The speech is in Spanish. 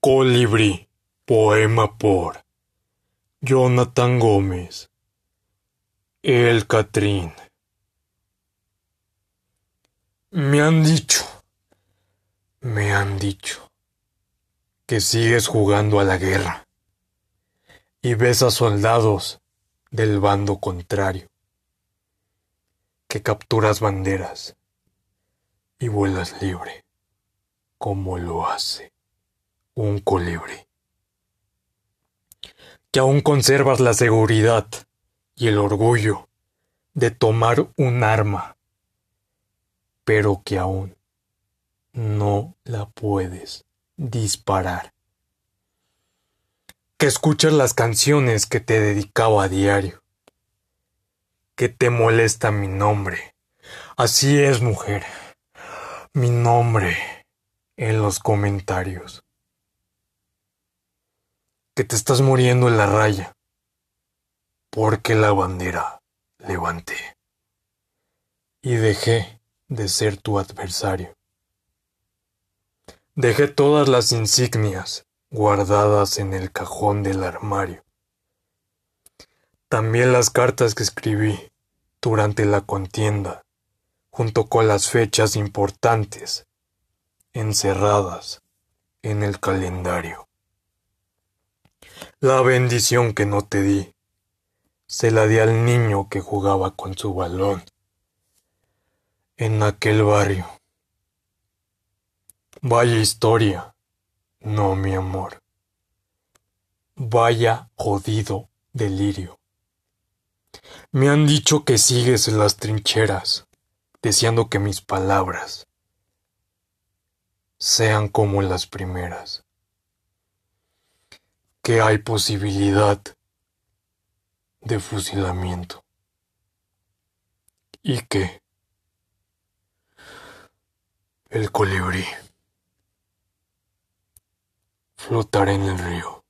Colibrí, poema por Jonathan Gómez. El Catrín. Me han dicho, me han dicho, que sigues jugando a la guerra y ves a soldados del bando contrario, que capturas banderas y vuelas libre, como lo hace un colibrí. Que aún conservas la seguridad y el orgullo de tomar un arma, pero que aún no la puedes disparar. Que escuchas las canciones que te dedicaba a diario. Que te molesta mi nombre. Así es, mujer. Mi nombre en los comentarios que te estás muriendo en la raya, porque la bandera levanté y dejé de ser tu adversario. Dejé todas las insignias guardadas en el cajón del armario. También las cartas que escribí durante la contienda, junto con las fechas importantes encerradas en el calendario. La bendición que no te di, se la di al niño que jugaba con su balón en aquel barrio. Vaya historia, no mi amor. Vaya jodido delirio. Me han dicho que sigues en las trincheras, deseando que mis palabras sean como las primeras que hay posibilidad de fusilamiento y que el colibrí flotará en el río.